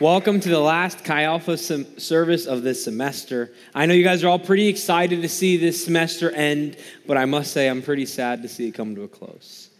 Welcome to the last Chi Alpha sem- service of this semester. I know you guys are all pretty excited to see this semester end, but I must say I'm pretty sad to see it come to a close.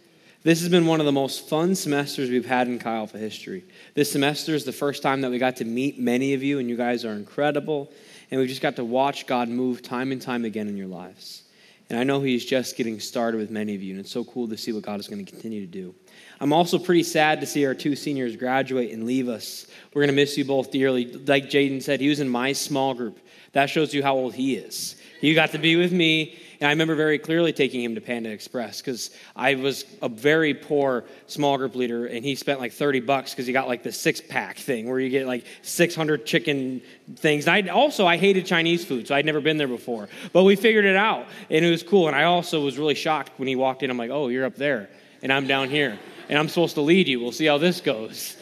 This has been one of the most fun semesters we've had in Chi Alpha history. This semester is the first time that we got to meet many of you, and you guys are incredible. And we've just got to watch God move time and time again in your lives. And I know He's just getting started with many of you, and it's so cool to see what God is going to continue to do. I'm also pretty sad to see our two seniors graduate and leave us. We're going to miss you both dearly. Like Jaden said, he was in my small group. That shows you how old he is. He got to be with me, and I remember very clearly taking him to Panda Express because I was a very poor small group leader, and he spent like 30 bucks because he got like the six pack thing where you get like 600 chicken things. I also I hated Chinese food, so I'd never been there before. But we figured it out, and it was cool. And I also was really shocked when he walked in. I'm like, oh, you're up there, and I'm down here and I'm supposed to lead you. We'll see how this goes.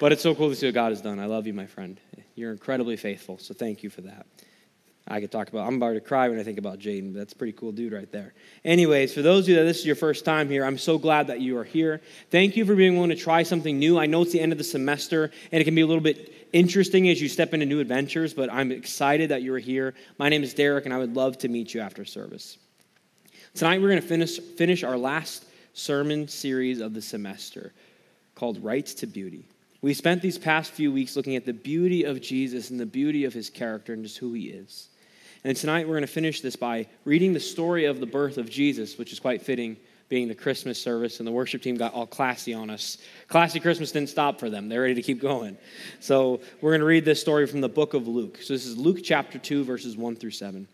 But it's so cool to see what God has done. I love you, my friend. You're incredibly faithful, so thank you for that. I could talk about, I'm about to cry when I think about Jaden, but that's a pretty cool dude right there. Anyways, for those of you that this is your first time here, I'm so glad that you are here. Thank you for being willing to try something new. I know it's the end of the semester, and it can be a little bit interesting as you step into new adventures, but I'm excited that you're here. My name is Derek, and I would love to meet you after service. Tonight, we're going to finish, finish our last sermon series of the semester called Rights to Beauty. We spent these past few weeks looking at the beauty of Jesus and the beauty of his character and just who he is. And tonight we're going to finish this by reading the story of the birth of Jesus, which is quite fitting, being the Christmas service, and the worship team got all classy on us. Classy Christmas didn't stop for them, they're ready to keep going. So we're going to read this story from the book of Luke. So this is Luke chapter 2, verses 1 through 7.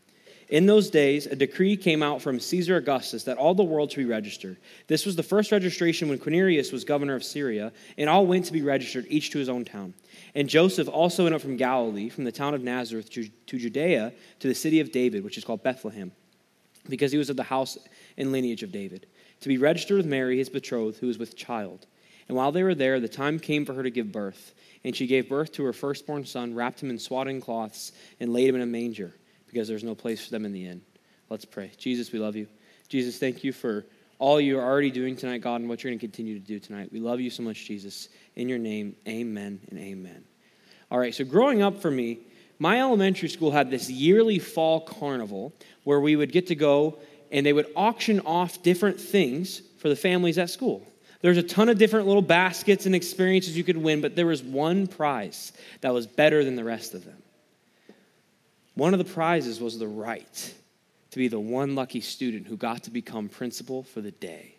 In those days, a decree came out from Caesar Augustus that all the world should be registered. This was the first registration when Quirinius was governor of Syria, and all went to be registered, each to his own town. And Joseph also went up from Galilee, from the town of Nazareth to, to Judea, to the city of David, which is called Bethlehem, because he was of the house and lineage of David, to be registered with Mary, his betrothed, who was with child. And while they were there, the time came for her to give birth. And she gave birth to her firstborn son, wrapped him in swaddling cloths, and laid him in a manger because there's no place for them in the inn. Let's pray. Jesus, we love you. Jesus, thank you for all you're already doing tonight, God, and what you're going to continue to do tonight. We love you so much, Jesus. In your name, amen and amen. All right, so growing up for me, my elementary school had this yearly fall carnival where we would get to go and they would auction off different things for the families at school. There's a ton of different little baskets and experiences you could win, but there was one prize that was better than the rest of them. One of the prizes was the right to be the one lucky student who got to become principal for the day.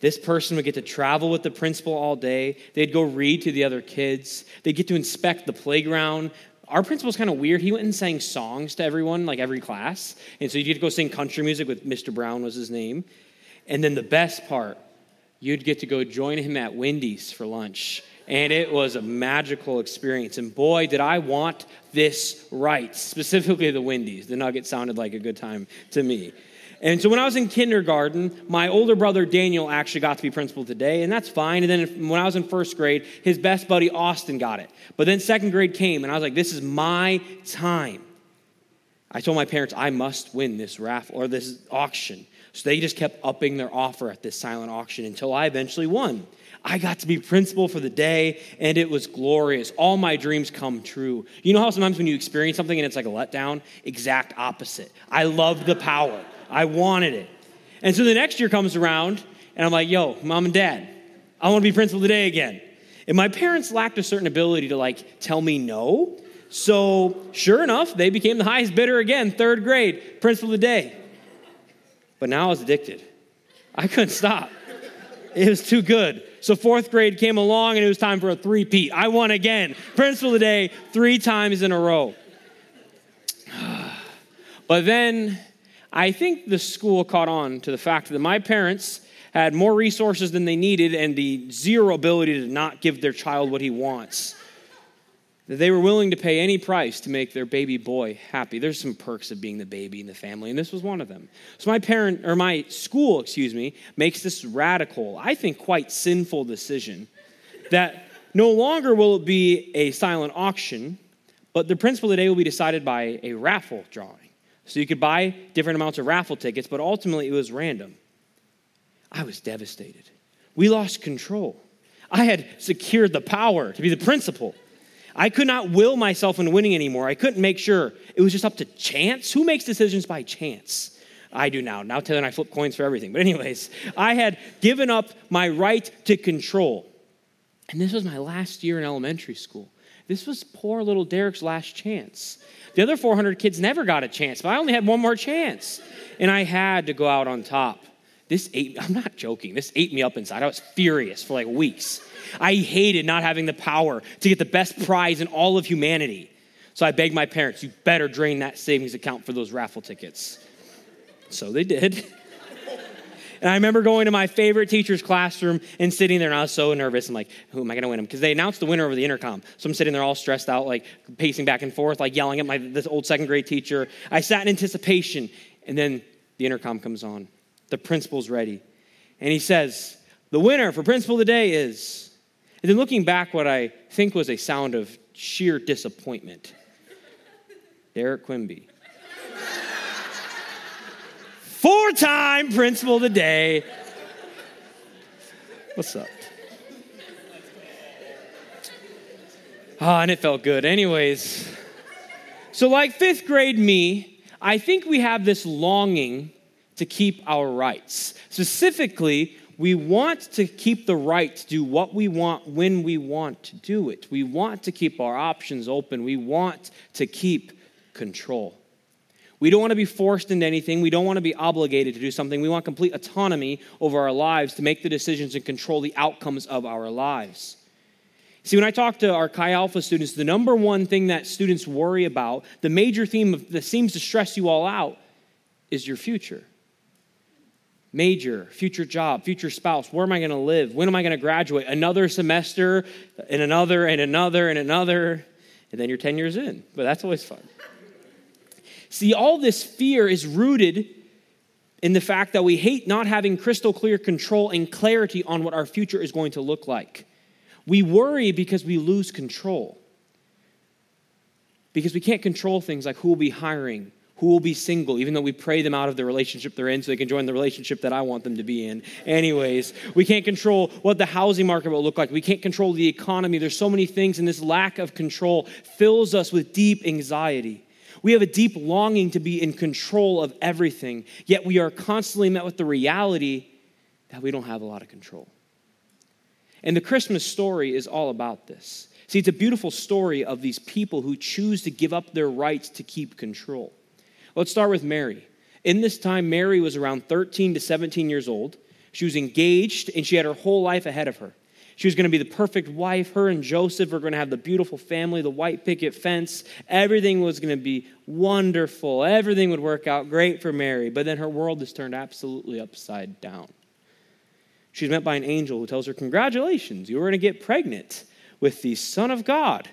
This person would get to travel with the principal all day. They'd go read to the other kids. They'd get to inspect the playground. Our principal's kind of weird. He went and sang songs to everyone, like every class. And so you'd get to go sing country music with Mr. Brown was his name. And then the best part, you'd get to go join him at Wendy's for lunch and it was a magical experience. And boy, did I want this right, specifically the Wendy's. The Nugget sounded like a good time to me. And so when I was in kindergarten, my older brother Daniel actually got to be principal today, and that's fine. And then when I was in first grade, his best buddy Austin got it. But then second grade came, and I was like, this is my time. I told my parents I must win this raffle or this auction. So they just kept upping their offer at this silent auction until I eventually won. I got to be principal for the day, and it was glorious. All my dreams come true. You know how sometimes when you experience something and it's like a letdown? Exact opposite. I love the power, I wanted it. And so the next year comes around, and I'm like, yo, mom and dad, I want to be principal today again. And my parents lacked a certain ability to like tell me no. So sure enough, they became the highest bidder again, third grade, principal today. But now I was addicted. I couldn't stop. It was too good. So fourth grade came along and it was time for a three-peat. I won again. Principal today, three times in a row. But then I think the school caught on to the fact that my parents had more resources than they needed and the zero ability to not give their child what he wants that they were willing to pay any price to make their baby boy happy. There's some perks of being the baby in the family, and this was one of them. So my parent or my school, excuse me, makes this radical, I think quite sinful decision that no longer will it be a silent auction, but the principal of the day will be decided by a raffle drawing. So you could buy different amounts of raffle tickets, but ultimately it was random. I was devastated. We lost control. I had secured the power to be the principal I could not will myself into winning anymore. I couldn't make sure. It was just up to chance. Who makes decisions by chance? I do now. Now Taylor and I flip coins for everything. But, anyways, I had given up my right to control. And this was my last year in elementary school. This was poor little Derek's last chance. The other 400 kids never got a chance, but I only had one more chance. And I had to go out on top. This ate, I'm not joking, this ate me up inside. I was furious for like weeks. I hated not having the power to get the best prize in all of humanity. So I begged my parents, you better drain that savings account for those raffle tickets. So they did. And I remember going to my favorite teacher's classroom and sitting there, and I was so nervous. I'm like, who am I going to win them? Because they announced the winner over the intercom. So I'm sitting there all stressed out, like pacing back and forth, like yelling at my this old second grade teacher. I sat in anticipation, and then the intercom comes on. The principal's ready. And he says, The winner for principal today is. And then looking back, what I think was a sound of sheer disappointment Derek Quimby four time principal today. What's up? Ah, oh, and it felt good. Anyways, so like fifth grade me, I think we have this longing to keep our rights. Specifically, we want to keep the right to do what we want when we want to do it. We want to keep our options open. We want to keep control. We don't want to be forced into anything. We don't want to be obligated to do something. We want complete autonomy over our lives to make the decisions and control the outcomes of our lives. See, when I talk to our Chi Alpha students, the number one thing that students worry about, the major theme that seems to stress you all out, is your future. Major, future job, future spouse. Where am I going to live? When am I going to graduate? Another semester, and another, and another, and another. And then you're 10 years in. But that's always fun. See, all this fear is rooted in the fact that we hate not having crystal clear control and clarity on what our future is going to look like. We worry because we lose control. Because we can't control things like who will be hiring, who will be single, even though we pray them out of the relationship they're in so they can join the relationship that I want them to be in. Anyways, we can't control what the housing market will look like. We can't control the economy. There's so many things, and this lack of control fills us with deep anxiety. We have a deep longing to be in control of everything, yet we are constantly met with the reality that we don't have a lot of control. And the Christmas story is all about this. See, it's a beautiful story of these people who choose to give up their rights to keep control. Let's start with Mary. In this time, Mary was around 13 to 17 years old. She was engaged and she had her whole life ahead of her. She was going to be the perfect wife. Her and Joseph were going to have the beautiful family, the white picket fence. Everything was going to be wonderful. Everything would work out great for Mary. But then her world is turned absolutely upside down. She's met by an angel who tells her, Congratulations, you are going to get pregnant with the Son of God.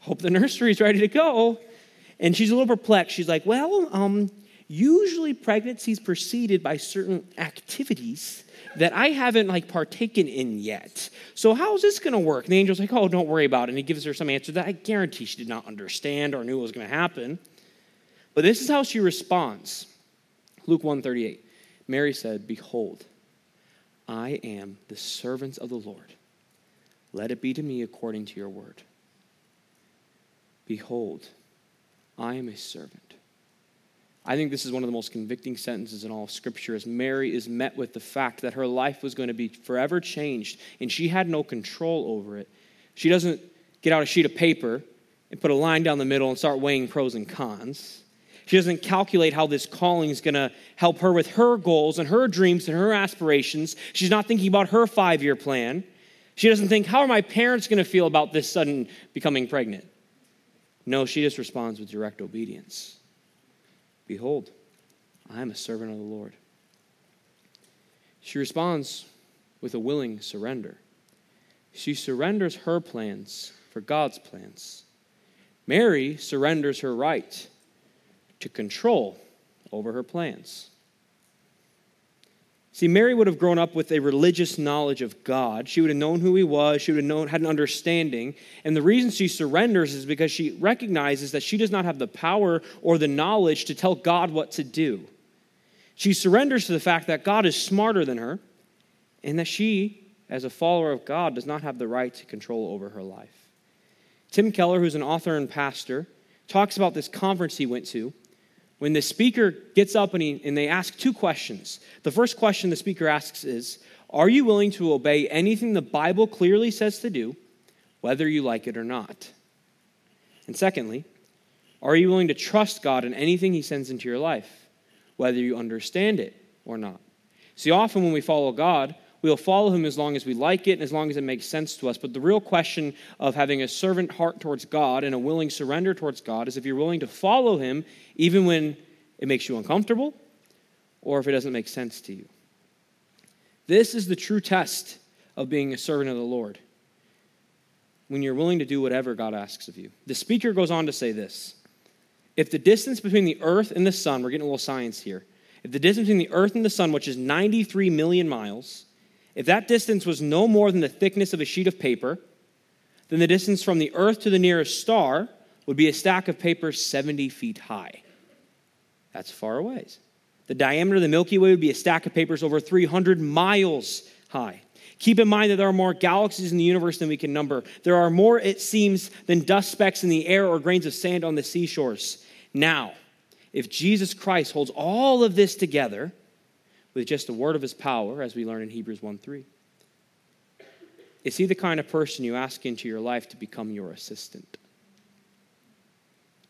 Hope the nursery is ready to go. And she's a little perplexed. She's like, Well, um, usually pregnancies preceded by certain activities that I haven't like partaken in yet. So how's this going to work? And the angel's like, oh, don't worry about it. And he gives her some answer that I guarantee she did not understand or knew was going to happen. But this is how she responds. Luke 138. Mary said, Behold, I am the servant of the Lord. Let it be to me according to your word. Behold, I am a servant. I think this is one of the most convicting sentences in all of Scripture as Mary is met with the fact that her life was going to be forever changed and she had no control over it. She doesn't get out a sheet of paper and put a line down the middle and start weighing pros and cons. She doesn't calculate how this calling is going to help her with her goals and her dreams and her aspirations. She's not thinking about her five year plan. She doesn't think, how are my parents going to feel about this sudden becoming pregnant? No, she just responds with direct obedience. Behold, I am a servant of the Lord. She responds with a willing surrender. She surrenders her plans for God's plans. Mary surrenders her right to control over her plans. See, Mary would have grown up with a religious knowledge of God. She would have known who he was. She would have known, had an understanding. And the reason she surrenders is because she recognizes that she does not have the power or the knowledge to tell God what to do. She surrenders to the fact that God is smarter than her and that she, as a follower of God, does not have the right to control over her life. Tim Keller, who's an author and pastor, talks about this conference he went to when the speaker gets up and, he, and they ask two questions. The first question the speaker asks is Are you willing to obey anything the Bible clearly says to do, whether you like it or not? And secondly, are you willing to trust God in anything He sends into your life, whether you understand it or not? See, often when we follow God, we'll follow him as long as we like it and as long as it makes sense to us. But the real question of having a servant heart towards God and a willing surrender towards God is if you're willing to follow him even when it makes you uncomfortable or if it doesn't make sense to you. This is the true test of being a servant of the Lord when you're willing to do whatever God asks of you. The speaker goes on to say this If the distance between the earth and the sun, we're getting a little science here, if the distance between the earth and the sun, which is 93 million miles, if that distance was no more than the thickness of a sheet of paper, then the distance from the earth to the nearest star would be a stack of paper 70 feet high. That's far away. The diameter of the Milky Way would be a stack of papers over 300 miles high. Keep in mind that there are more galaxies in the universe than we can number. There are more, it seems, than dust specks in the air or grains of sand on the seashores. Now, if Jesus Christ holds all of this together with just a word of his power, as we learn in Hebrews 1 3, is he the kind of person you ask into your life to become your assistant?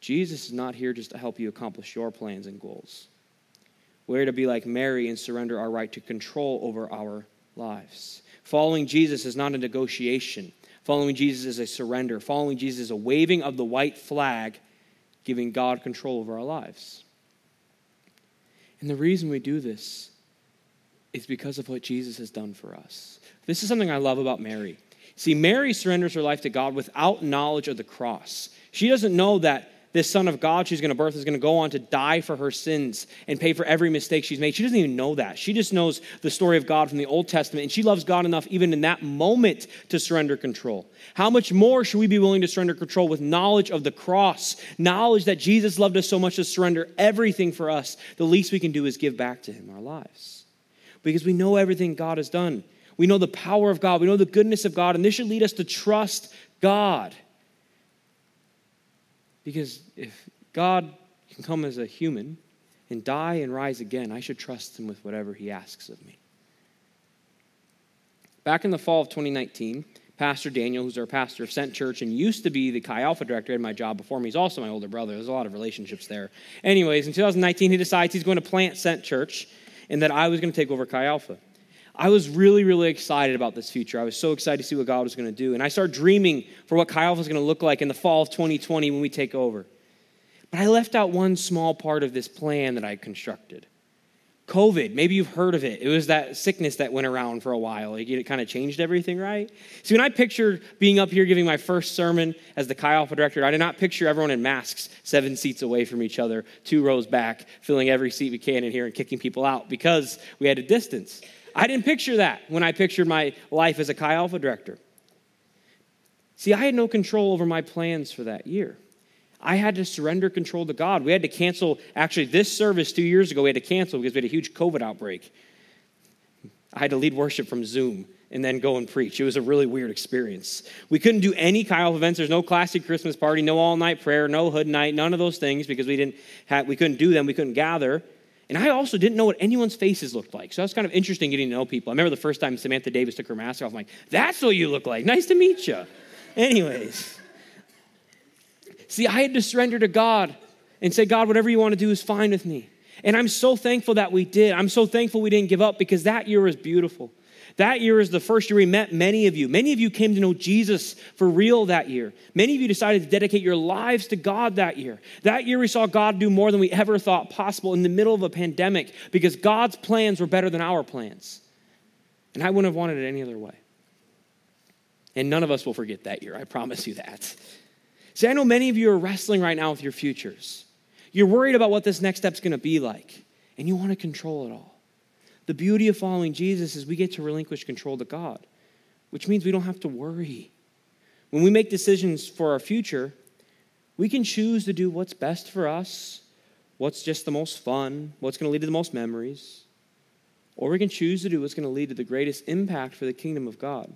Jesus is not here just to help you accomplish your plans and goals. We're to be like Mary and surrender our right to control over our lives. Following Jesus is not a negotiation. Following Jesus is a surrender. Following Jesus is a waving of the white flag giving God control over our lives. And the reason we do this is because of what Jesus has done for us. This is something I love about Mary. See, Mary surrenders her life to God without knowledge of the cross. She doesn't know that this son of God she's going to birth is going to go on to die for her sins and pay for every mistake she's made. She doesn't even know that. She just knows the story of God from the Old Testament, and she loves God enough, even in that moment, to surrender control. How much more should we be willing to surrender control with knowledge of the cross, knowledge that Jesus loved us so much to surrender everything for us? The least we can do is give back to Him our lives because we know everything God has done. We know the power of God, we know the goodness of God, and this should lead us to trust God. Because if God can come as a human and die and rise again, I should trust him with whatever he asks of me. Back in the fall of 2019, Pastor Daniel, who's our pastor of Sent Church and used to be the Chi Alpha director, had my job before me. He's also my older brother. There's a lot of relationships there. Anyways, in 2019, he decides he's going to plant Sent Church and that I was going to take over Chi Alpha. I was really, really excited about this future. I was so excited to see what God was going to do. And I started dreaming for what Chi Alpha was going to look like in the fall of 2020 when we take over. But I left out one small part of this plan that I constructed. COVID, maybe you've heard of it. It was that sickness that went around for a while. It kind of changed everything, right? See, when I pictured being up here giving my first sermon as the Chi Alpha director, I did not picture everyone in masks, seven seats away from each other, two rows back, filling every seat we can in here and kicking people out because we had a distance. I didn't picture that when I pictured my life as a Chi Alpha director. See, I had no control over my plans for that year. I had to surrender control to God. We had to cancel, actually, this service two years ago, we had to cancel because we had a huge COVID outbreak. I had to lead worship from Zoom and then go and preach. It was a really weird experience. We couldn't do any Kyle events. There's no classic Christmas party, no all night prayer, no hood night, none of those things because we didn't have, we couldn't do them. We couldn't gather. And I also didn't know what anyone's faces looked like. So that's kind of interesting getting to know people. I remember the first time Samantha Davis took her mask off. I'm like, that's what you look like. Nice to meet you. Anyways. See, I had to surrender to God and say, God, whatever you want to do is fine with me. And I'm so thankful that we did. I'm so thankful we didn't give up because that year was beautiful. That year is the first year we met many of you. Many of you came to know Jesus for real that year. Many of you decided to dedicate your lives to God that year. That year we saw God do more than we ever thought possible in the middle of a pandemic because God's plans were better than our plans. And I wouldn't have wanted it any other way. And none of us will forget that year, I promise you that. See, I know many of you are wrestling right now with your futures. You're worried about what this next step's to be like, and you want to control it all. The beauty of following Jesus is we get to relinquish control to God, which means we don't have to worry. When we make decisions for our future, we can choose to do what's best for us, what's just the most fun, what's to lead to the most memories, or we can choose to do what's to lead to the greatest impact for the kingdom of God.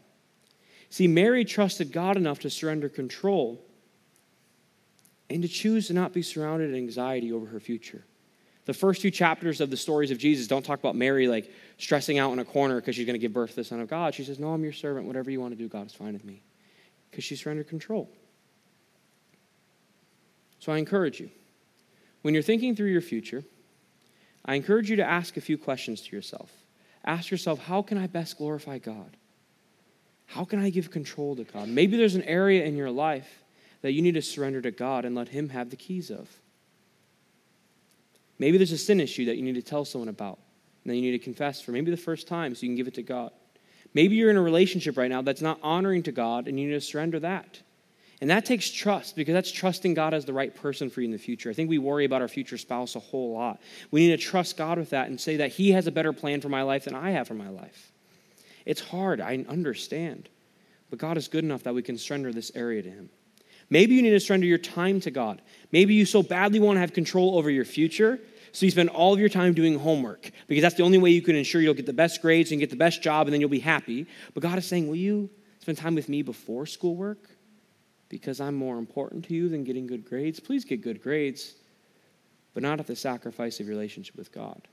See, Mary trusted God enough to surrender control and to choose to not be surrounded in anxiety over her future. The first two chapters of the stories of Jesus don't talk about Mary like stressing out in a corner because she's going to give birth to the Son of God. She says, No, I'm your servant. Whatever you want to do, God is fine with me. Because she surrendered control. So I encourage you, when you're thinking through your future, I encourage you to ask a few questions to yourself. Ask yourself, how can I best glorify God? How can I give control to God? Maybe there's an area in your life that you need to surrender to God and let Him have the keys of. Maybe there's a sin issue that you need to tell someone about and that you need to confess for maybe the first time so you can give it to God. Maybe you're in a relationship right now that's not honoring to God and you need to surrender that. And that takes trust because that's trusting God as the right person for you in the future. I think we worry about our future spouse a whole lot. We need to trust God with that and say that He has a better plan for my life than I have for my life. It's hard, I understand. But God is good enough that we can surrender this area to Him. Maybe you need to surrender your time to God. Maybe you so badly want to have control over your future, so you spend all of your time doing homework because that's the only way you can ensure you'll get the best grades and get the best job and then you'll be happy. But God is saying, Will you spend time with me before schoolwork? because I'm more important to you than getting good grades, please get good grades, but not at the sacrifice of your relationship with God.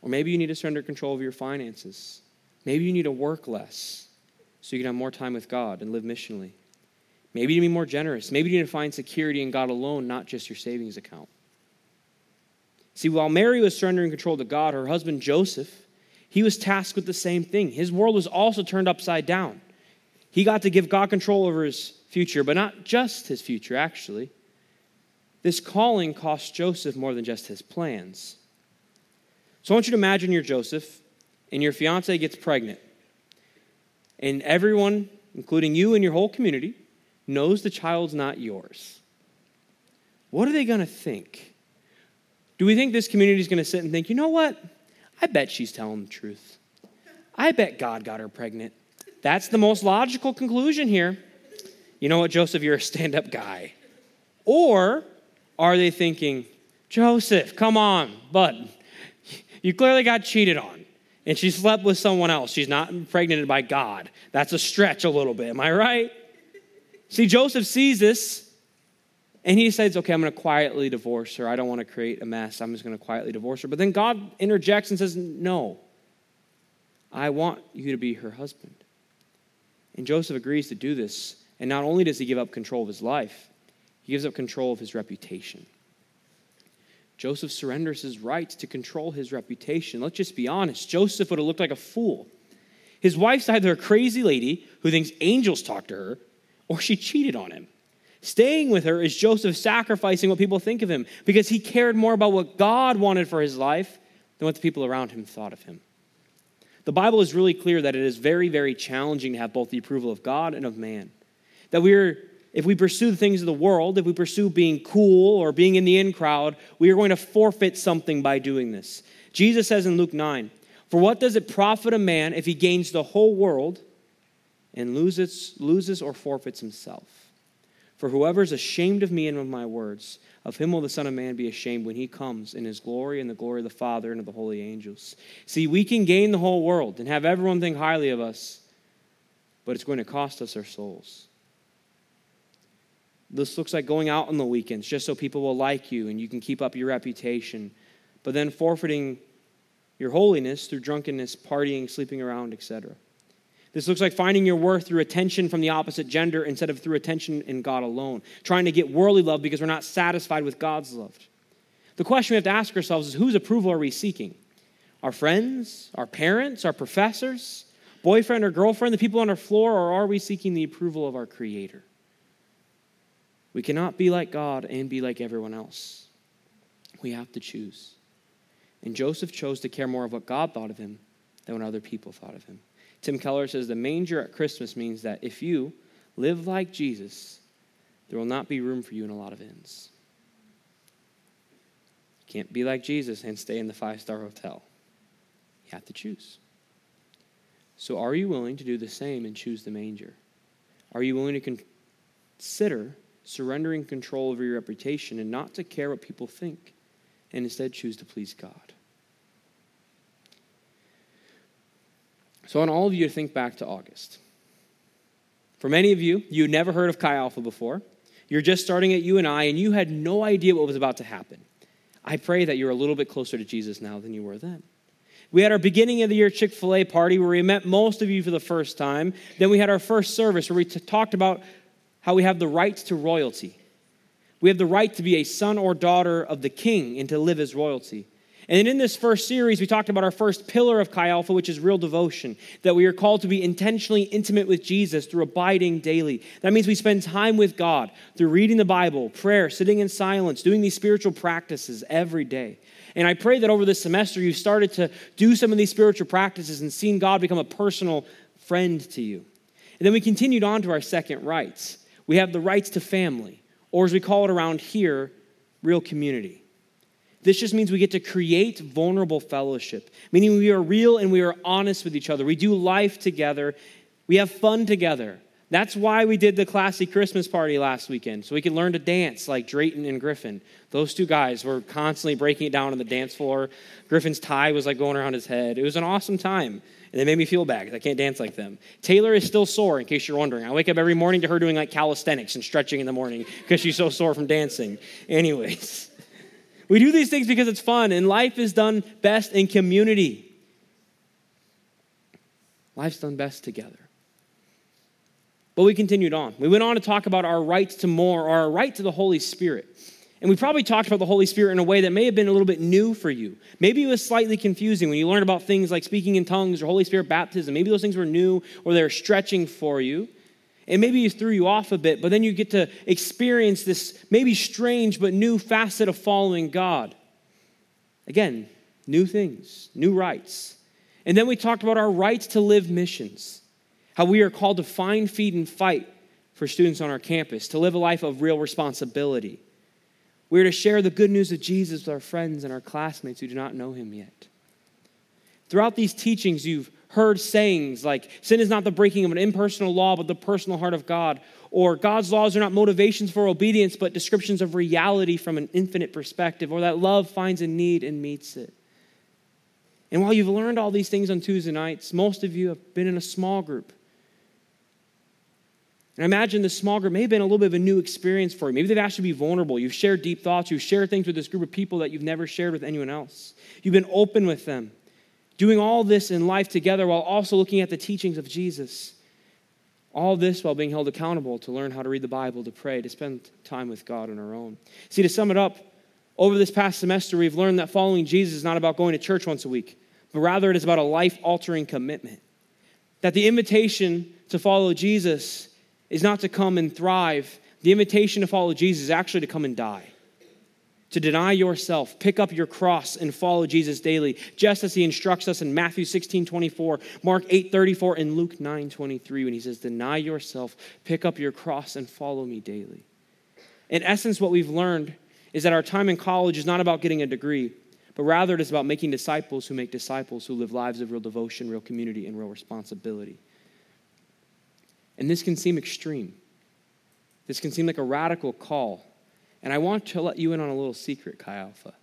Or maybe you need to surrender control of your finances. Maybe you need to work less so you can have more time with God and live missionally. Maybe you need to be more generous. Maybe you need to find security in God alone, not just your savings account. See, while Mary was surrendering control to God, her husband Joseph, he was tasked with the same thing. His world was also turned upside down. He got to give God control over his future, but not just his future, actually. This calling cost Joseph more than just his plans. So I want you to imagine you're Joseph, and your fiance gets pregnant. And everyone, including you and your whole community, knows the child's not yours. What are they going to think? Do we think this community is going to sit and think, you know what? I bet she's telling the truth. I bet God got her pregnant. That's the most logical conclusion here. You know what, Joseph, you're a stand up guy. Or are they thinking, Joseph, come on, bud, you clearly got cheated on and she slept with someone else. She's not impregnated by God. That's a stretch a little bit. Am I right? See, Joseph sees this and he says, Okay, I'm going to quietly divorce her. I don't want to create a mess. I'm just going to quietly divorce her. But then God interjects and says, No, I want you to be her husband. And Joseph agrees to do this. And not only does he give up control of his life, he gives up control of his reputation. Joseph surrenders his rights to control his reputation. Let's just be honest Joseph would have looked like a fool. His wife's either a crazy lady who thinks angels talk to her, or she cheated on him. Staying with her is Joseph sacrificing what people think of him because he cared more about what God wanted for his life than what the people around him thought of him. The Bible is really clear that it is very, very challenging to have both the approval of God and of man. That we're, if we pursue the things of the world, if we pursue being cool or being in the in crowd, we are going to forfeit something by doing this. Jesus says in Luke 9, For what does it profit a man if he gains the whole world and loses, loses or forfeits himself? For whoever is ashamed of me and of my words, of him will the Son of Man be ashamed when he comes in his glory and the glory of the Father and of the holy angels. See, we can gain the whole world and have everyone think highly of us, but it's going to cost us our souls. This looks like going out on the weekends just so people will like you and you can keep up your reputation, but then forfeiting your holiness through drunkenness, partying, sleeping around, etc. This looks like finding your worth through attention from the opposite gender instead of through attention in God alone. Trying to get worldly love because we're not satisfied with God's love. The question we have to ask ourselves is whose approval are we seeking? Our friends, our parents, our professors, boyfriend or girlfriend, the people on our floor, or are we seeking the approval of our Creator? We cannot be like God and be like everyone else. We have to choose. And Joseph chose to care more of what God thought of him than what other people thought of him. Tim Keller says the manger at Christmas means that if you live like Jesus, there will not be room for you in a lot of inns. You can't be like Jesus and stay in the five star hotel. You have to choose. So, are you willing to do the same and choose the manger? Are you willing to consider surrendering control over your reputation and not to care what people think and instead choose to please God? So I want all of you to think back to August. For many of you, you never heard of Chi Alpha before. You're just starting at UNI, and you had no idea what was about to happen. I pray that you're a little bit closer to Jesus now than you were then. We had our beginning of the year Chick fil A party where we met most of you for the first time. Then we had our first service where we t- talked about how we have the right to royalty. We have the right to be a son or daughter of the king and to live as royalty. And in this first series, we talked about our first pillar of Chi Alpha, which is real devotion, that we are called to be intentionally intimate with Jesus through abiding daily. That means we spend time with God through reading the Bible, prayer, sitting in silence, doing these spiritual practices every day. And I pray that over this semester, you've started to do some of these spiritual practices and seen God become a personal friend to you. And then we continued on to our second rights. We have the rights to family, or as we call it around here, real community. This just means we get to create vulnerable fellowship, meaning we are real and we are honest with each other. We do life together, we have fun together. That's why we did the classy Christmas party last weekend, so we could learn to dance like Drayton and Griffin. Those two guys were constantly breaking it down on the dance floor. Griffin's tie was like going around his head. It was an awesome time, and it made me feel bad because I can't dance like them. Taylor is still sore, in case you're wondering. I wake up every morning to her doing like calisthenics and stretching in the morning because she's so sore from dancing. Anyways. We do these things because it's fun, and life is done best in community. Life's done best together. But we continued on. We went on to talk about our rights to more, or our right to the Holy Spirit. And we probably talked about the Holy Spirit in a way that may have been a little bit new for you. Maybe it was slightly confusing when you learned about things like speaking in tongues or Holy Spirit baptism. Maybe those things were new or they were stretching for you. And maybe it threw you off a bit, but then you get to experience this maybe strange but new facet of following God. Again, new things, new rights. And then we talked about our rights to live missions, how we are called to find, feed, and fight for students on our campus, to live a life of real responsibility. We're to share the good news of Jesus with our friends and our classmates who do not know him yet. Throughout these teachings, you've heard sayings like, sin is not the breaking of an impersonal law, but the personal heart of God. Or God's laws are not motivations for obedience, but descriptions of reality from an infinite perspective. Or that love finds a need and meets it. And while you've learned all these things on Tuesday nights, most of you have been in a small group. And I imagine this small group may have been a little bit of a new experience for you. Maybe they've asked you to be vulnerable. You've shared deep thoughts. You've shared things with this group of people that you've never shared with anyone else. You've been open with them doing all this in life together while also looking at the teachings of Jesus. All this while being held accountable to learn how to read the Bible, to pray, to spend time with God on our own. See, to sum it up, over this past semester, we've learned that following Jesus is not about going to church once a week, but rather it is about a life altering commitment. That the invitation to follow Jesus is not to come and thrive, the invitation to follow Jesus is actually to come and die to deny yourself, pick up your cross, and follow Jesus daily, just as he instructs us in Matthew 16 24, Mark 8 34, and Luke 9 23, when he says, Deny yourself, pick up your cross, and follow me daily. In essence, what we've learned is that our time in college is not about getting a degree, but rather it is about making disciples who make disciples who live lives of real devotion, real community, and real responsibility. And this can seem extreme. This can seem like a radical call. And I want to let you in on a little secret, Chi Alpha.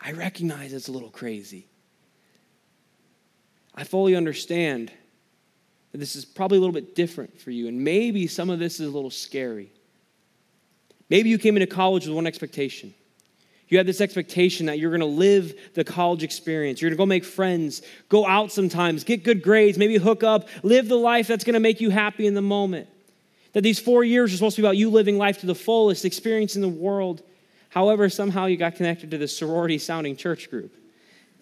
I recognize it's a little crazy. I fully understand that this is probably a little bit different for you, and maybe some of this is a little scary. Maybe you came into college with one expectation. You had this expectation that you're going to live the college experience. You're going to go make friends, go out sometimes, get good grades, maybe hook up, live the life that's going to make you happy in the moment. That these four years are supposed to be about you living life to the fullest, experiencing the world. However, somehow you got connected to this sorority sounding church group.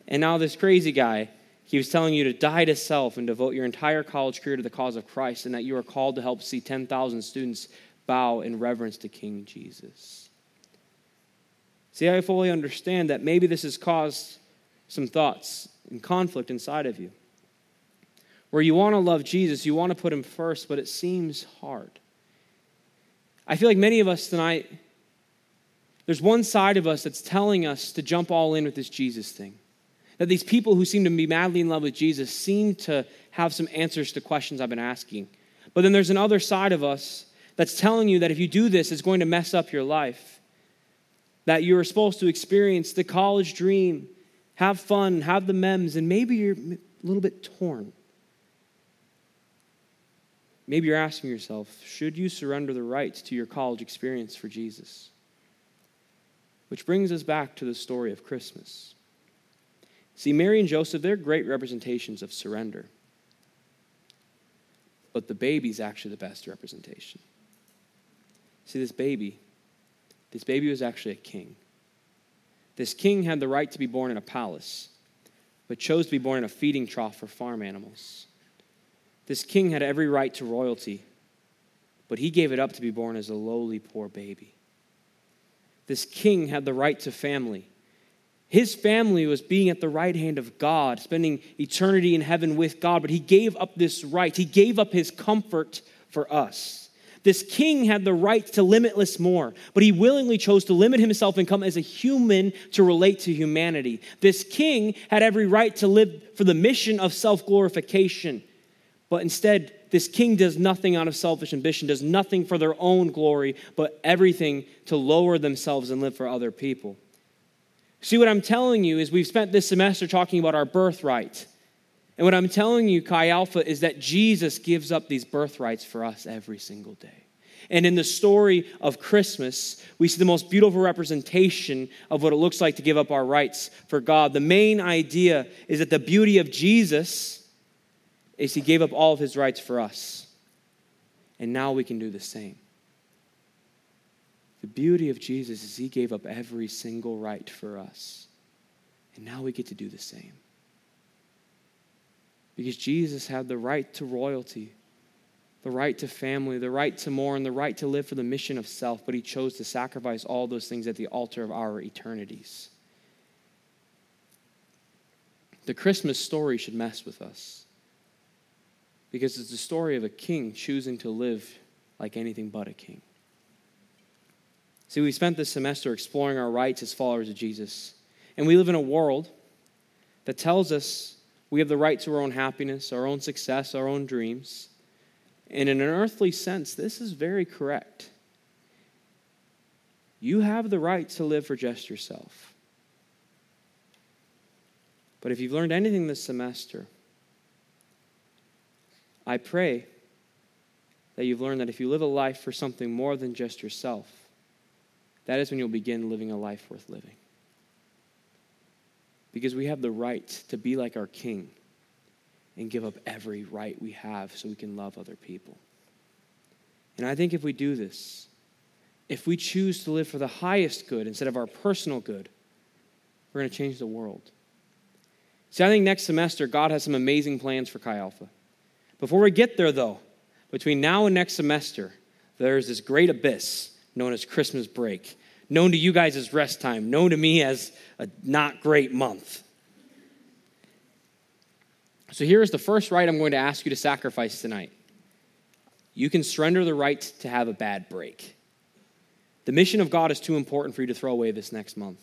And now this crazy guy, he was telling you to die to self and devote your entire college career to the cause of Christ, and that you are called to help see 10,000 students bow in reverence to King Jesus. See, I fully understand that maybe this has caused some thoughts and conflict inside of you. Where you want to love Jesus, you want to put him first, but it seems hard. I feel like many of us tonight, there's one side of us that's telling us to jump all in with this Jesus thing. That these people who seem to be madly in love with Jesus seem to have some answers to questions I've been asking. But then there's another side of us that's telling you that if you do this, it's going to mess up your life. That you're supposed to experience the college dream, have fun, have the memes, and maybe you're a little bit torn. maybe you're asking yourself should you surrender the rights to your college experience for Jesus? Which brings us back to the story of Christmas. See, Mary and Joseph, they're great representations of surrender. But the baby's actually the best representation. See, this baby, this baby was actually a king. This king had the right to be born in a palace, but chose to be born in a feeding trough for farm animals. This king had every right to royalty, but he gave it up to be born as a lowly, poor baby. This king had the right to family. His family was being at the right hand of God, spending eternity in heaven with God, but he gave up this right. He gave up his comfort for us. This king had the right to limitless more, but he willingly chose to limit himself and come as a human to relate to humanity. This king had every right to live for the mission of self glorification, but instead, this king does nothing out of selfish ambition, does nothing for their own glory, but everything to lower themselves and live for other people. See, what I'm telling you is we've spent this semester talking about our birthright. And what I'm telling you, Chi Alpha, is that Jesus gives up these birthrights for us every single day. And in the story of Christmas, we see the most beautiful representation of what it looks like to give up our rights for God. The main idea is that the beauty of Jesus is he gave up all of his rights for us. And now we can do the same. The beauty of Jesus is he gave up every single right for us. And now we get to do the same. Because Jesus had the right to royalty, the right to family, the right to mourn, the right to live for the mission of self, but he chose to sacrifice all those things at the altar of our eternities. The Christmas story should mess with us because it's the story of a king choosing to live like anything but a king. See, we spent this semester exploring our rights as followers of Jesus, and we live in a world that tells us we have the right to our own happiness, our own success, our own dreams. And in an earthly sense, this is very correct. You have the right to live for just yourself. But if you've learned anything this semester, I pray that you've learned that if you live a life for something more than just yourself, that is when you'll begin living a life worth living because we have the right to be like our King and give up every right we have so we can love other people. And I think if we do this, if we choose to live for the highest good instead of our personal good, we're going to change the world. See, I think next semester, God has some amazing plans for Chi Alpha. Before we get there, though, between now and next semester, there's this great abyss known as Christmas break known to you guys as rest time, known to me as a not great month. So here is the first right I'm going to ask you to sacrifice tonight. You can surrender the right to have a bad break. The mission of God is too important for you to throw away this next month.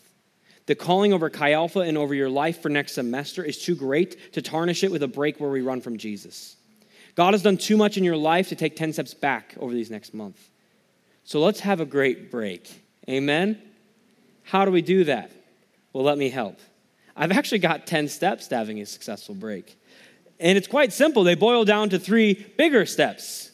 The calling over Chi Alpha and over your life for next semester is too great to tarnish it with a break where we run from Jesus. God has done too much in your life to take 10 steps back over these next month. So let's have a great break. Amen? How do we do that? Well, let me help. I've actually got 10 steps to having a successful break. And it's quite simple. They boil down to three bigger steps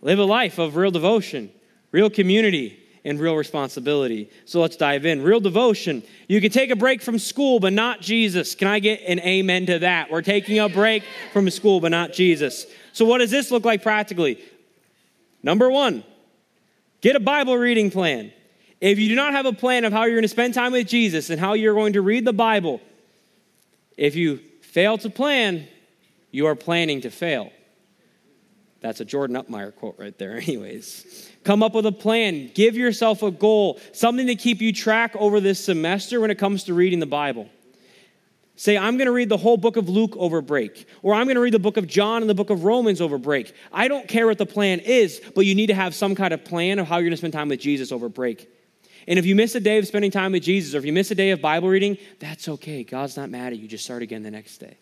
live a life of real devotion, real community, and real responsibility. So let's dive in. Real devotion. You can take a break from school, but not Jesus. Can I get an amen to that? We're taking a break from school, but not Jesus. So, what does this look like practically? Number one, get a Bible reading plan. If you do not have a plan of how you're going to spend time with Jesus and how you're going to read the Bible, if you fail to plan, you are planning to fail. That's a Jordan Upmeyer quote right there, anyways. Come up with a plan. Give yourself a goal, something to keep you track over this semester when it comes to reading the Bible. Say, I'm going to read the whole book of Luke over break, or I'm going to read the book of John and the book of Romans over break. I don't care what the plan is, but you need to have some kind of plan of how you're going to spend time with Jesus over break. And if you miss a day of spending time with Jesus or if you miss a day of Bible reading, that's okay. God's not mad at you. Just start again the next day.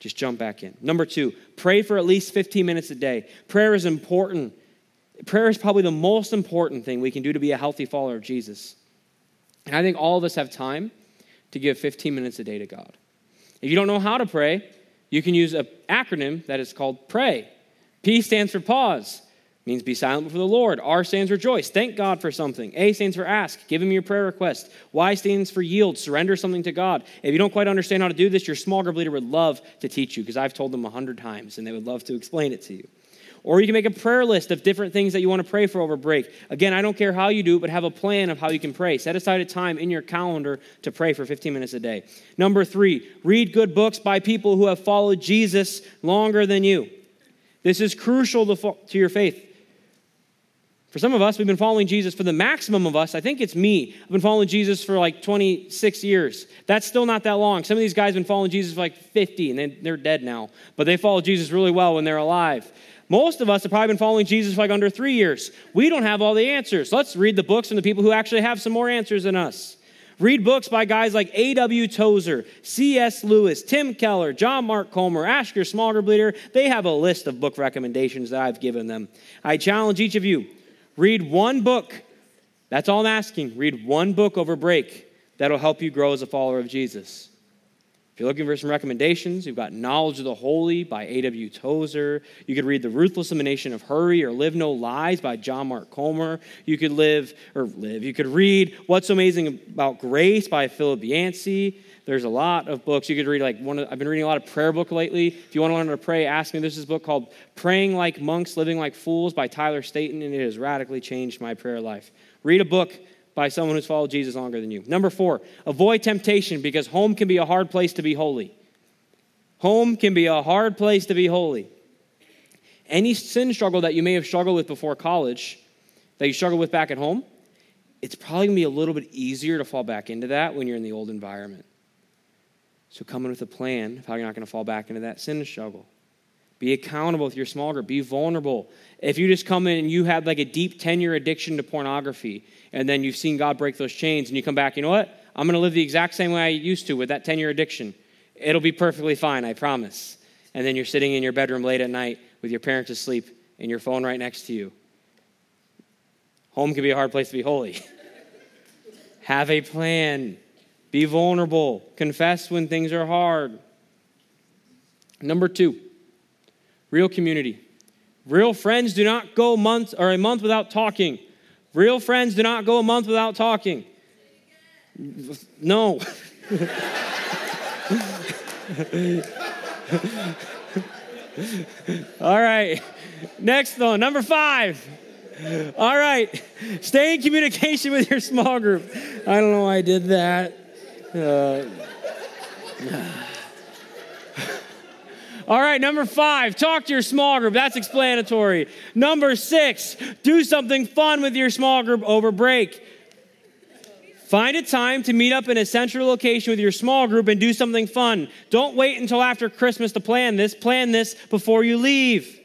Just jump back in. Number two, pray for at least 15 minutes a day. Prayer is important. Prayer is probably the most important thing we can do to be a healthy follower of Jesus. And I think all of us have time to give 15 minutes a day to God. If you don't know how to pray, you can use an acronym that is called PRAY. P stands for pause means be silent before the Lord. R stands for rejoice. Thank God for something. A stands for ask. Give him your prayer request. Y stands for yield. Surrender something to God. If you don't quite understand how to do this, your small group leader would love to teach you because I've told them a hundred times and they would love to explain it to you. Or you can make a prayer list of different things that you want to pray for over break. Again, I don't care how you do it, but have a plan of how you can pray. Set aside a time in your calendar to pray for 15 minutes a day. Number three, read good books by people who have followed Jesus longer than you. This is crucial to, your faith. For some of us, we've been following Jesus. For the maximum of us, I think it's me. I've been following Jesus for like 26 years. That's still not that long. Some of these guys have been following Jesus for like 50, and they're dead now. But they followed Jesus really well when they're alive. Most of us have probably been following Jesus for like under three years. We don't have all the answers. Let's read the books from the people who actually have some more answers than us. Read books by guys like A.W. Tozer, C.S. Lewis, Tim Keller, John Mark Comer, group leader. They have a list of book recommendations that I've given them. I challenge each of you Read one book. That's all I'm asking. Read one book over break that'll help you grow as a follower of Jesus. If you're looking for some recommendations, you've got Knowledge of the Holy by A.W. Tozer. You could read The Ruthless Elimination of Hurry or Live No Lies by John Mark Comer. You could live, or live, you could read What's So Amazing About Grace by Philip Yancey. There's a lot of books. You could read like one. Of, I've been reading a lot of prayer book lately. If you want to learn how to pray, ask me. There's this book called "Praying Like Monks, Living Like Fools" by Tyler Staton, and it has radically changed my prayer life. Read a book by someone who's followed Jesus longer than you. Number four, avoid temptation because home can be a hard place to be holy. Home can be a hard place to be holy. Any sin struggle that you may have struggled with before college, that you struggle with back at home, it's probably gonna be a little bit easier to fall back into that when you're in the old environment. So come in with a plan of how you're not going to fall back into that sin struggle. Be accountable with your small group. Be vulnerable. If you just come in and you had like a deep 10 year addiction to pornography, and then you've seen God break those chains, and you come back, you know what? I'm going to live the exact same way I used to with that 10 year addiction. It'll be perfectly fine, I promise. And then you're sitting in your bedroom late at night with your parents asleep and your phone right next to you. Home can be a hard place to be holy. Have a plan. Be vulnerable. Confess when things are hard. Number two, real community. Real friends do not go months or a month without talking. Real friends do not go a month without talking. No. All right. Next one, number five. All right. Stay in communication with your small group. I don't know why I did that. Uh, all right, number five, talk to your small group. That's explanatory. Number six, do something fun with your small group over break. Find a time to meet up in a central location with your small group and do something fun. Don't wait until after Christmas to plan this. Plan this before you leave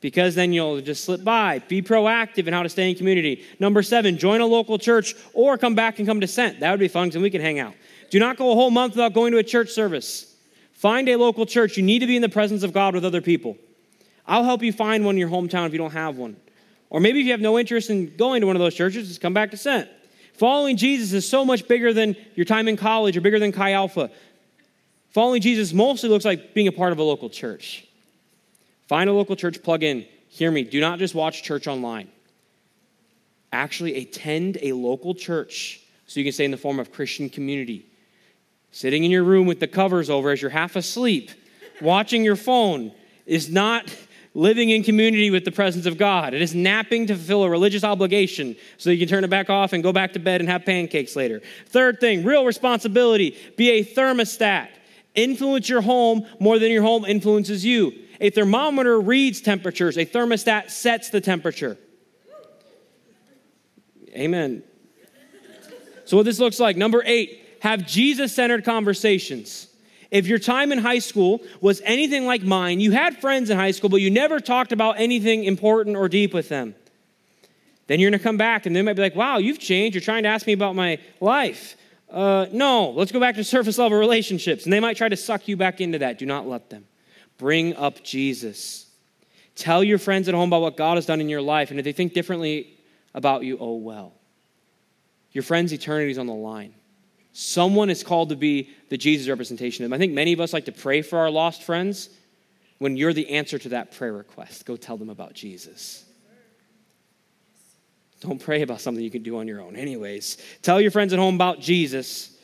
because then you'll just slip by. Be proactive in how to stay in community. Number seven, join a local church or come back and come to Sent. That would be fun because we can hang out. Do not go a whole month without going to a church service. Find a local church. You need to be in the presence of God with other people. I'll help you find one in your hometown if you don't have one. Or maybe if you have no interest in going to one of those churches, just come back to Sent. Following Jesus is so much bigger than your time in college or bigger than Chi Alpha. Following Jesus mostly looks like being a part of a local church. Find a local church, plug in. Hear me, do not just watch church online. Actually, attend a local church so you can stay in the form of Christian community. Sitting in your room with the covers over as you're half asleep, watching your phone is not living in community with the presence of God. It is napping to fulfill a religious obligation so you can turn it back off and go back to bed and have pancakes later. Third thing, real responsibility be a thermostat. Influence your home more than your home influences you. A thermometer reads temperatures, a thermostat sets the temperature. Amen. So, what this looks like number eight, have Jesus centered conversations. If your time in high school was anything like mine, you had friends in high school, but you never talked about anything important or deep with them, then you're gonna come back and they might be like, wow, you've changed. You're trying to ask me about my life. Uh, no, let's go back to surface level relationships. And they might try to suck you back into that. Do not let them. Bring up Jesus. Tell your friends at home about what God has done in your life. And if they think differently about you, oh well. Your friend's eternity is on the line. Someone is called to be the Jesus representation of them. I think many of us like to pray for our lost friends, when you're the answer to that prayer request. Go tell them about Jesus. Don't pray about something you can do on your own. Anyways, tell your friends at home about Jesus.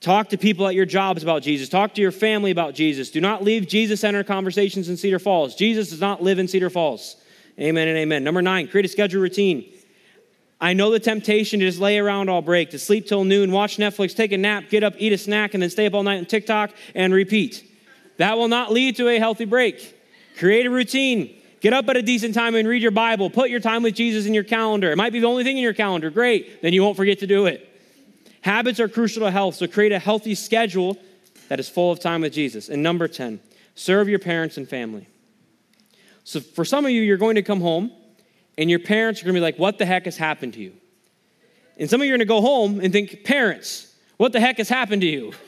Talk to people at your jobs about Jesus. Talk to your family about Jesus. Do not leave Jesus centered conversations in Cedar Falls. Jesus does not live in Cedar Falls. Amen and amen. Number nine, create a schedule routine. I know the temptation to just lay around all break, to sleep till noon, watch Netflix, take a nap, get up, eat a snack, and then stay up all night on TikTok and repeat. That will not lead to a healthy break. Create a routine. Get up at a decent time and read your Bible. Put your time with Jesus in your calendar. It might be the only thing in your calendar. Great. Then you won't forget to do it. Habits are crucial to health, so create a healthy schedule that is full of time with Jesus. And number 10, serve your parents and family. So for some of you, you're going to come home and your parents are going to be like, What the heck has happened to you? And some of you are going to go home and think, Parents, what the heck has happened to you?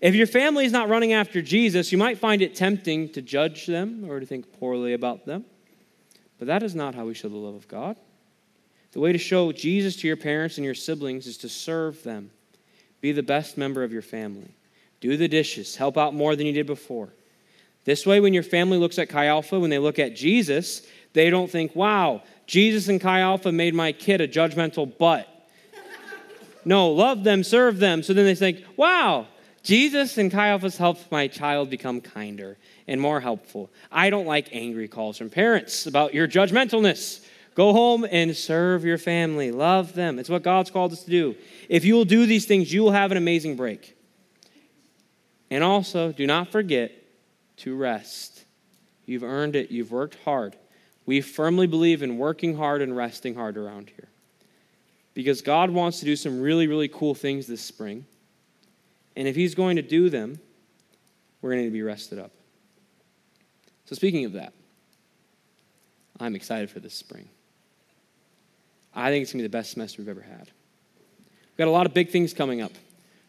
If your family is not running after Jesus, you might find it tempting to judge them or to think poorly about them. But that is not how we show the love of God. The way to show Jesus to your parents and your siblings is to serve them. Be the best member of your family. Do the dishes. Help out more than you did before. This way, when your family looks at Chi Alpha, when they look at Jesus, they don't think, wow, Jesus and Chi Alpha made my kid a judgmental butt. no, love them, serve them. So then they think, wow, Jesus and Chi Alpha helped my child become kinder and more helpful. I don't like angry calls from parents about your judgmentalness. Go home and serve your family. Love them. It's what God's called us to do. If you will do these things, you will have an amazing break. And also, do not forget to rest. You've earned it, you've worked hard. We firmly believe in working hard and resting hard around here. Because God wants to do some really, really cool things this spring. And if He's going to do them, we're going to, be rested up. So, speaking of that, I'm excited for this spring. I think it's going to be the best semester we've ever had. We've got a lot of big things coming up.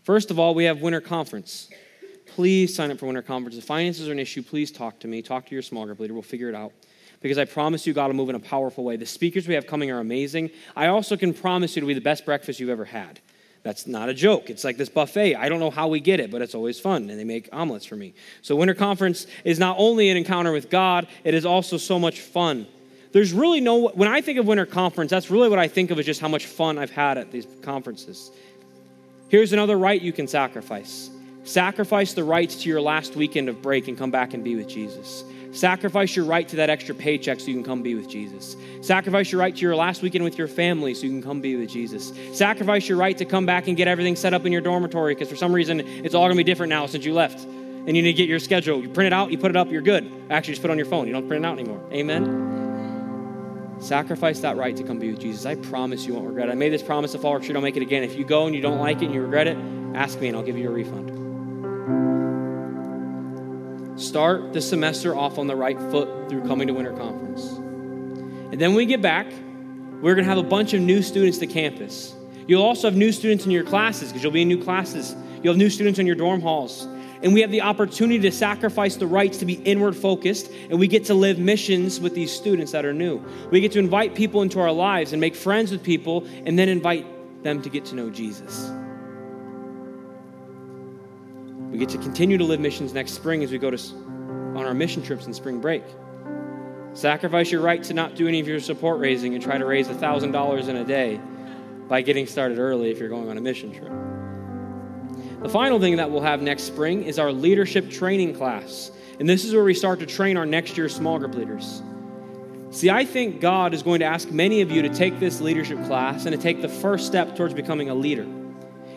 First of all, we have winter conference. Please sign up for winter conference. If finances are an issue, please talk to me. Talk to your small group leader. We'll figure it out. Because I promise you, God will move in a powerful way. The speakers we have coming are amazing. I also can promise you it'll be the best breakfast you've ever had. That's not a joke. It's like this buffet. I don't know how we get it, but it's always fun, and they make omelets for me. So, Winter Conference is not only an encounter with God, it is also so much fun. There's really no, when I think of Winter Conference, that's really what I think of is just how much fun I've had at these conferences. Here's another right you can sacrifice sacrifice the rights to your last weekend of break and come back and be with Jesus. Sacrifice your right to that extra paycheck so you can come be with Jesus. Sacrifice your right to your last weekend with your family so you can come be with Jesus. Sacrifice your right to come back and get everything set up in your dormitory because for some reason it's all going to be different now since you left. And you need to get your schedule. You print it out, you put it up, you're good. Actually, just put it on your phone. You don't print it out anymore. Amen? Sacrifice that right to come be with Jesus. I promise you won't regret it. I made this promise to Fall Retreat. I'll make it again. If you go and you don't like it and you regret it, ask me and I'll give you a refund. Start the semester off on the right foot through coming to winter conference. And then when we get back, we're going to have a bunch of new students to campus. You'll also have new students in your classes because you'll be in new classes. You'll have new students in your dorm halls. And we have the opportunity to sacrifice the rights to be inward focused, and we get to live missions with these students that are new. We get to invite people into our lives and make friends with people, and then invite them to get to know Jesus. We get to continue to live missions next spring as we go to on our mission trips in spring break. Sacrifice your right to not do any of your support raising and try to raise $1,000 in a day by getting started early if you're going on a mission trip. The final thing that we'll have next spring is our leadership training class. And this is where we start to train our next year small group leaders. See, I think God is going to ask many of you to take this leadership class and to take the first step towards becoming a leader.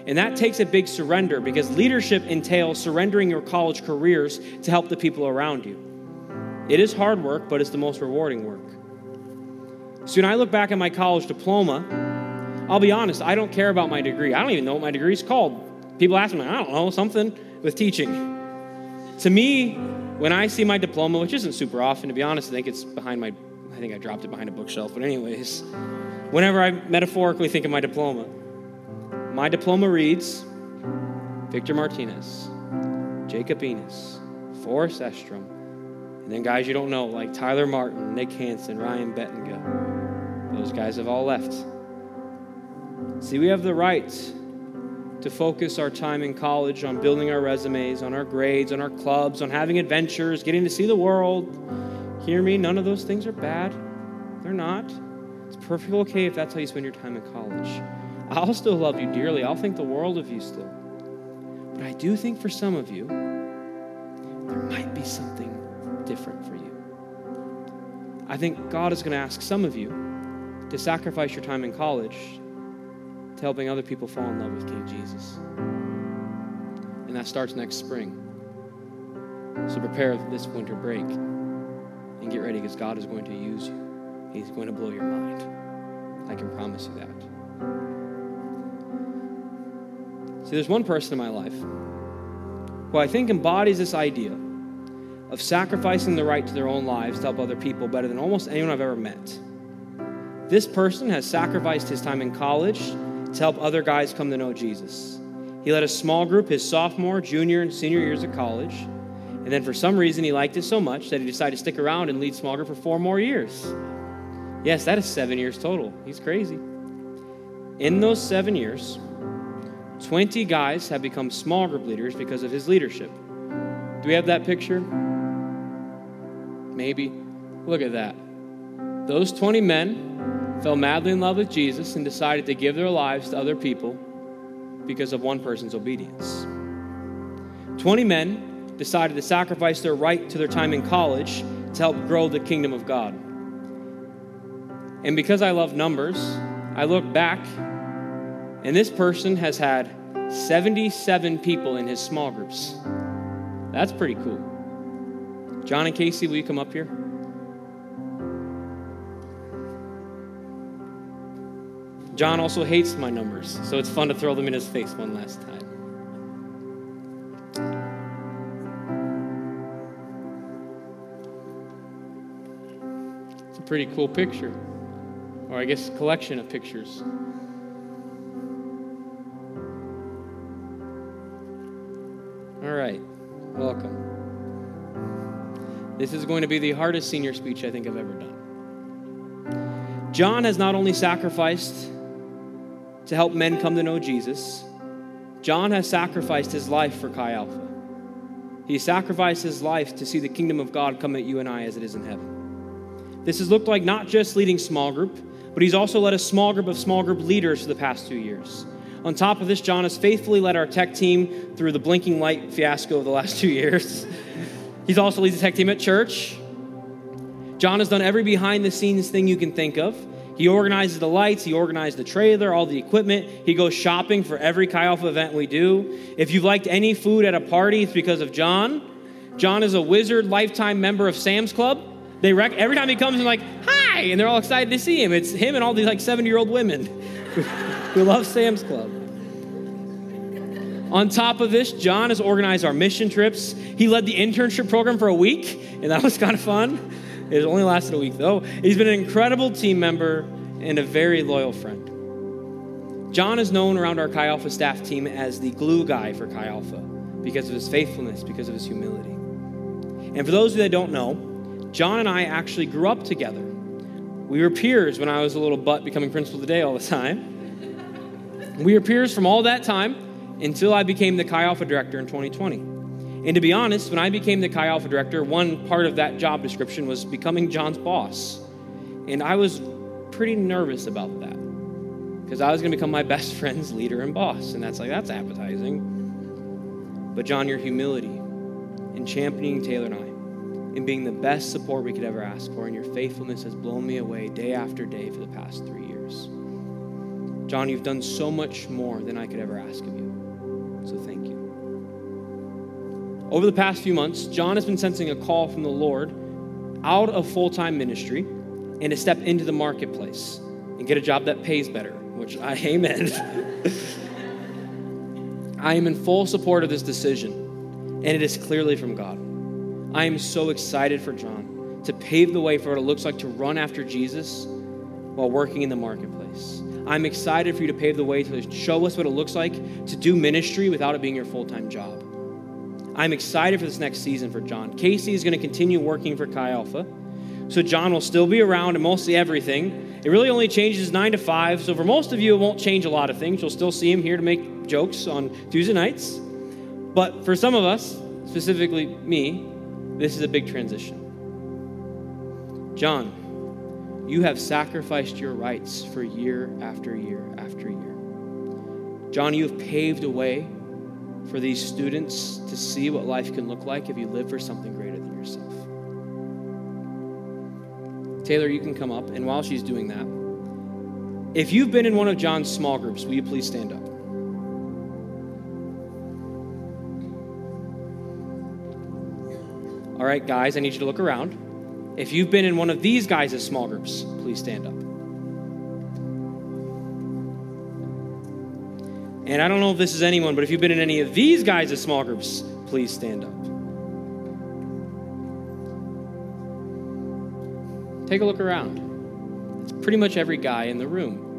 And that takes a big surrender because leadership entails surrendering your college careers to help the people around you. It is hard work, but it's the most rewarding work. So when I look back at my college diploma, I'll be honest, I don't care about my degree. I don't even know what my degree is called. People ask me, I don't know, something with teaching. To me, when I see my diploma, which isn't super often, to be honest, I think it's behind my, I think I dropped it behind a bookshelf, but anyways, whenever I metaphorically think of my diploma, my diploma reads Victor Martinez, Jacob Enos, Forrest Estrom, and then guys you don't know like Tyler Martin, Nick Hansen, Ryan Bettinga. Those guys have all left. See, we have the right to focus our time in college on building our resumes, on our grades, on our clubs, on having adventures, getting to see the world. Hear me, none of those things are bad. They're not. It's perfectly okay if that's how you spend your time in college. I'll still love you dearly. I'll think the world of you still. But I do think for some of you, there might be something different for you. I think God is going to ask some of you to sacrifice your time in college helping other people fall in love with King Jesus. And that starts next spring. So prepare this winter break and get ready because God is going to use you. He's going to blow your mind. I can promise you that. See, there's one person in my life who I think embodies this idea of sacrificing the right to their own lives to help other people better than almost anyone I've ever met. This person has sacrificed his time in college to help other guys come to know Jesus. He led a small group his sophomore, junior, and senior years of college. And then for some reason, he liked it so much that he decided to stick around and lead small group for four more years. Yes, that is seven years total. He's crazy. In those seven years, 20 guys have become small group leaders because of his leadership. Do we have that picture? Maybe. Look at that. Those 20 men fell madly in love with Jesus and decided to give their lives to other people because of one person's obedience. 20 men decided to sacrifice their right to their time in college to help grow the kingdom of God. And because I love numbers, I look back, and this person has had 77 people in his small groups. That's pretty cool. John and Casey, will you come up here? John also hates my numbers, so it's fun to throw them in his face one last time. It's a pretty cool picture, or I guess collection of pictures. All right, welcome. This is going to be the hardest senior speech I think I've ever done. John has not only sacrificed to help men come to know Jesus, John has sacrificed his life for Chi Alpha. He sacrificed his life to see the kingdom of God come at you and I as it is in heaven. This has looked like not just leading small group, but he's also led a small group of small group leaders for the past two years. On top of this, John has faithfully led our tech team through the blinking light fiasco of the last two years. He's also leads the tech team at church. John has done every behind the scenes thing you can think of. He organizes the lights, he organized the trailer, all the equipment. He goes shopping for every Chi Alpha event we do. If you've liked any food at a party, it's because of John. John is a wizard lifetime member of Sam's Club. They rec- every time he comes and like, hi, and they're all excited to see him. It's him and all these like 70 year old women who love Sam's Club. On top of this, John has organized our mission trips. He led the internship program for a week, and that was kind of fun. It only lasted a week, though. He's been an incredible team member and a very loyal friend. John is known around our Chi Alpha staff team as the glue guy for Chi Alpha because of his faithfulness, because of his humility. And for those of you that don't know, John and I actually grew up together. We were peers when I was a little butt becoming principal today all the time. We were peers from all that time until I became the Chi Alpha director in 2020. And to be honest, when I became the Chi Alpha director, one part of that job description was becoming John's boss. And I was pretty nervous about that because I was going to become my best friend's leader and boss. And that's like, that's appetizing. But John, your humility in championing Taylor and I, in being the best support we could ever ask for, and your faithfulness has blown me away day after day for the past three years. John, you've done so much more than I could ever ask of you. So thank you. Over the past few months, John has been sensing a call from the Lord out of full time ministry and to step into the marketplace and get a job that pays better, which I amen. I am in full support of this decision, and it is clearly from God. I am so excited for John to pave the way for what it looks like to run after Jesus while working in the marketplace. I'm excited for you to pave the way to show us what it looks like to do ministry without it being your full time job. I'm excited for this next season for John. Casey is going to continue working for Chi Alpha. So John will still be around and mostly everything It really only changes nine to five. So for most of you, it won't change a lot of things. You'll still see him here to make jokes on Tuesday nights. But for some of us, specifically me, this is a big transition. John, you have sacrificed your rights for year after year after year. John, you have paved a way for these students to see what life can look like if you live for something greater than yourself. Taylor, you can come up, and while she's doing that, if you've been in one of John's small groups, will you please stand up? All right, guys, I need you to look around. If you've been in one of these guys' small groups, please stand up. And I don't know if this is anyone, but if you've been in any of these guys' small groups, please stand up. Take a look around. It's pretty much every guy in the room.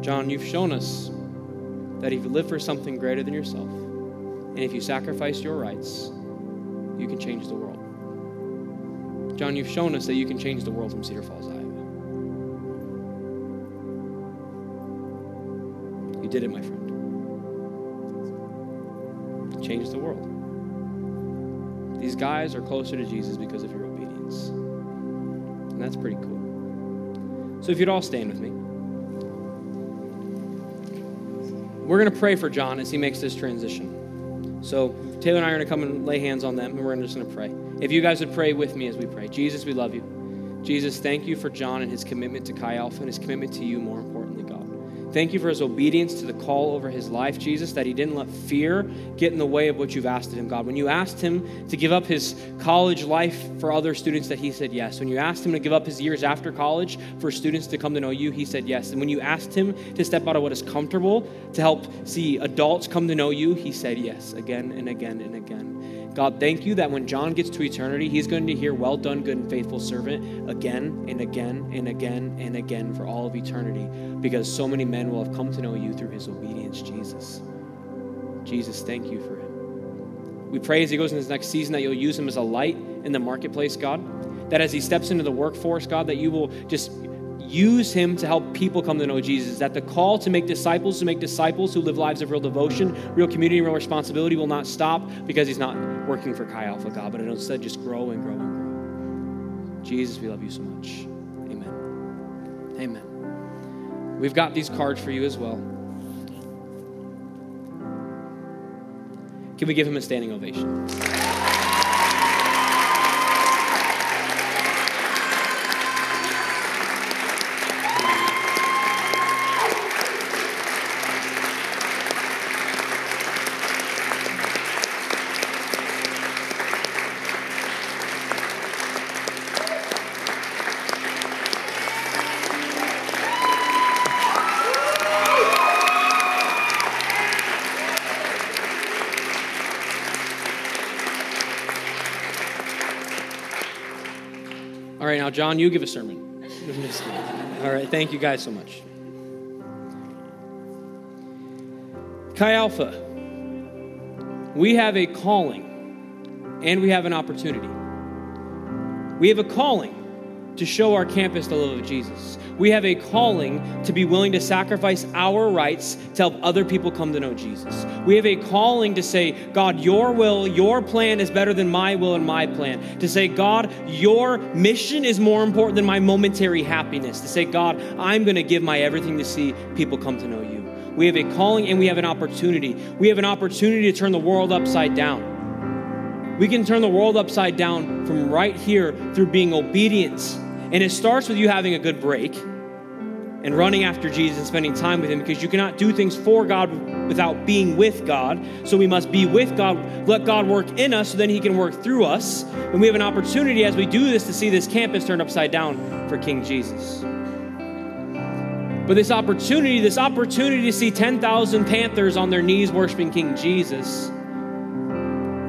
John, you've shown us that if you live for something greater than yourself, and if you sacrifice your rights, you can change the world. John, you've shown us that you can change the world from Cedar Falls, Iowa. Did it, my friend. Change the world. These guys are closer to Jesus because of your obedience. And that's pretty cool. So if you'd all stand with me. We're going to pray for John as he makes this transition. So Taylor and I are going to come and lay hands on them, and we're just going to pray. If you guys would pray with me as we pray. Jesus, we love you. Jesus, thank you for John and his commitment to Chi Alpha and his commitment to you, more importantly, God. Thank you for his obedience to the call over his life, Jesus, that he didn't let fear get in the way of what you've asked of him, God. When you asked him to give up his college life for other students, that he said yes. When you asked him to give up his years after college for students to come to know you, he said yes. And when you asked him to step out of what is comfortable to help see adults come to know you, he said yes again and again and again. God, thank you that when John gets to eternity, he's going to hear, Well done, good and faithful servant, again and again and again and again for all of eternity, because so many men will have come to know you through his obedience, Jesus. Jesus, thank you for him. We pray as he goes in this next season that you'll use him as a light in the marketplace, God. That as he steps into the workforce, God, that you will just use him to help people come to know Jesus. That the call to make disciples, to make disciples who live lives of real devotion, real community, real responsibility will not stop because he's not working for Chi Alpha God, but it'll instead just grow and grow and grow. Jesus, we love you so much. Amen. Amen. We've got these cards for you as well. Can we give him a standing ovation? All right, now, John, you give a sermon. All right, thank you guys so much. Chi Alpha, we have a calling and we have an opportunity. We have a calling to show our campus the love of Jesus. We have a calling to be willing to sacrifice our rights to help other people come to know Jesus. We have a calling to say, God, your will, your plan is better than my will and my plan. To say, God, your mission is more important than my momentary happiness. To say, God, I'm going to give my everything to see people come to know you. We have a calling and we have an opportunity. We have an opportunity to turn the world upside down. We can turn the world upside down from right here through being obedient and it starts with you having a good break and running after Jesus and spending time with Him because you cannot do things for God without being with God. So we must be with God, let God work in us so then He can work through us. And we have an opportunity as we do this to see this campus turned upside down for King Jesus. But this opportunity, this opportunity to see 10,000 Panthers on their knees worshiping King Jesus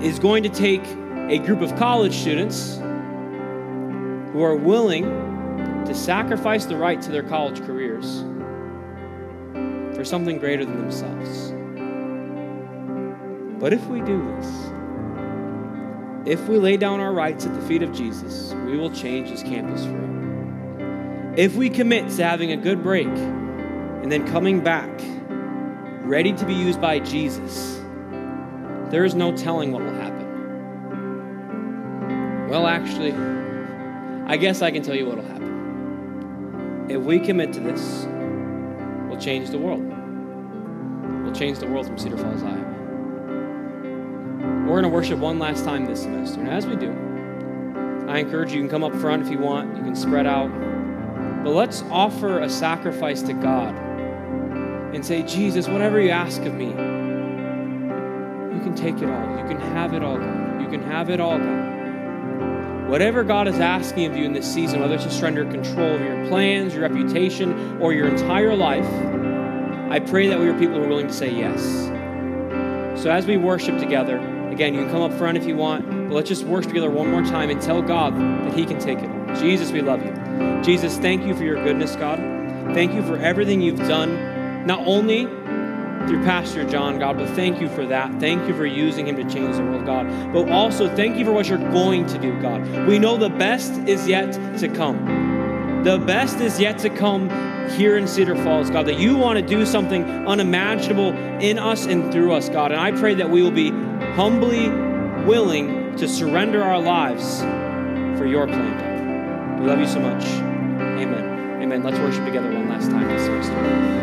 is going to take a group of college students who are willing to sacrifice the right to their college careers for something greater than themselves. But if we do this, if we lay down our rights at the feet of Jesus, we will change this campus forever. If we commit to having a good break and then coming back ready to be used by Jesus, there is no telling what will happen. Well, actually, I guess I can tell you what will happen. If we commit to this, we'll change the world. We'll change the world from Cedar Falls, Iowa. We're going to worship one last time this semester. And as we do, I encourage you, you can come up front if you want, you can spread out. But let's offer a sacrifice to God and say, Jesus, whatever you ask of me, you can take it all. You can have it all, God. You can have it all, God. Whatever God is asking of you in this season, whether it's to surrender control of your plans, your reputation, or your entire life, I pray that we are people who are willing to say yes. So as we worship together, again, you can come up front if you want, but let's just worship together one more time and tell God that He can take it. Jesus, we love you. Jesus, thank you for your goodness, God. Thank you for everything you've done, not only through Pastor John, God, but thank you for that. Thank you for using him to change the world, God. But also, thank you for what you're going to do, God. We know the best is yet to come. The best is yet to come here in Cedar Falls, God, that you want to do something unimaginable in us and through us, God. And I pray that we will be humbly willing to surrender our lives for your plan, God. We love you so much. Amen. Amen. Let's worship together one last time this.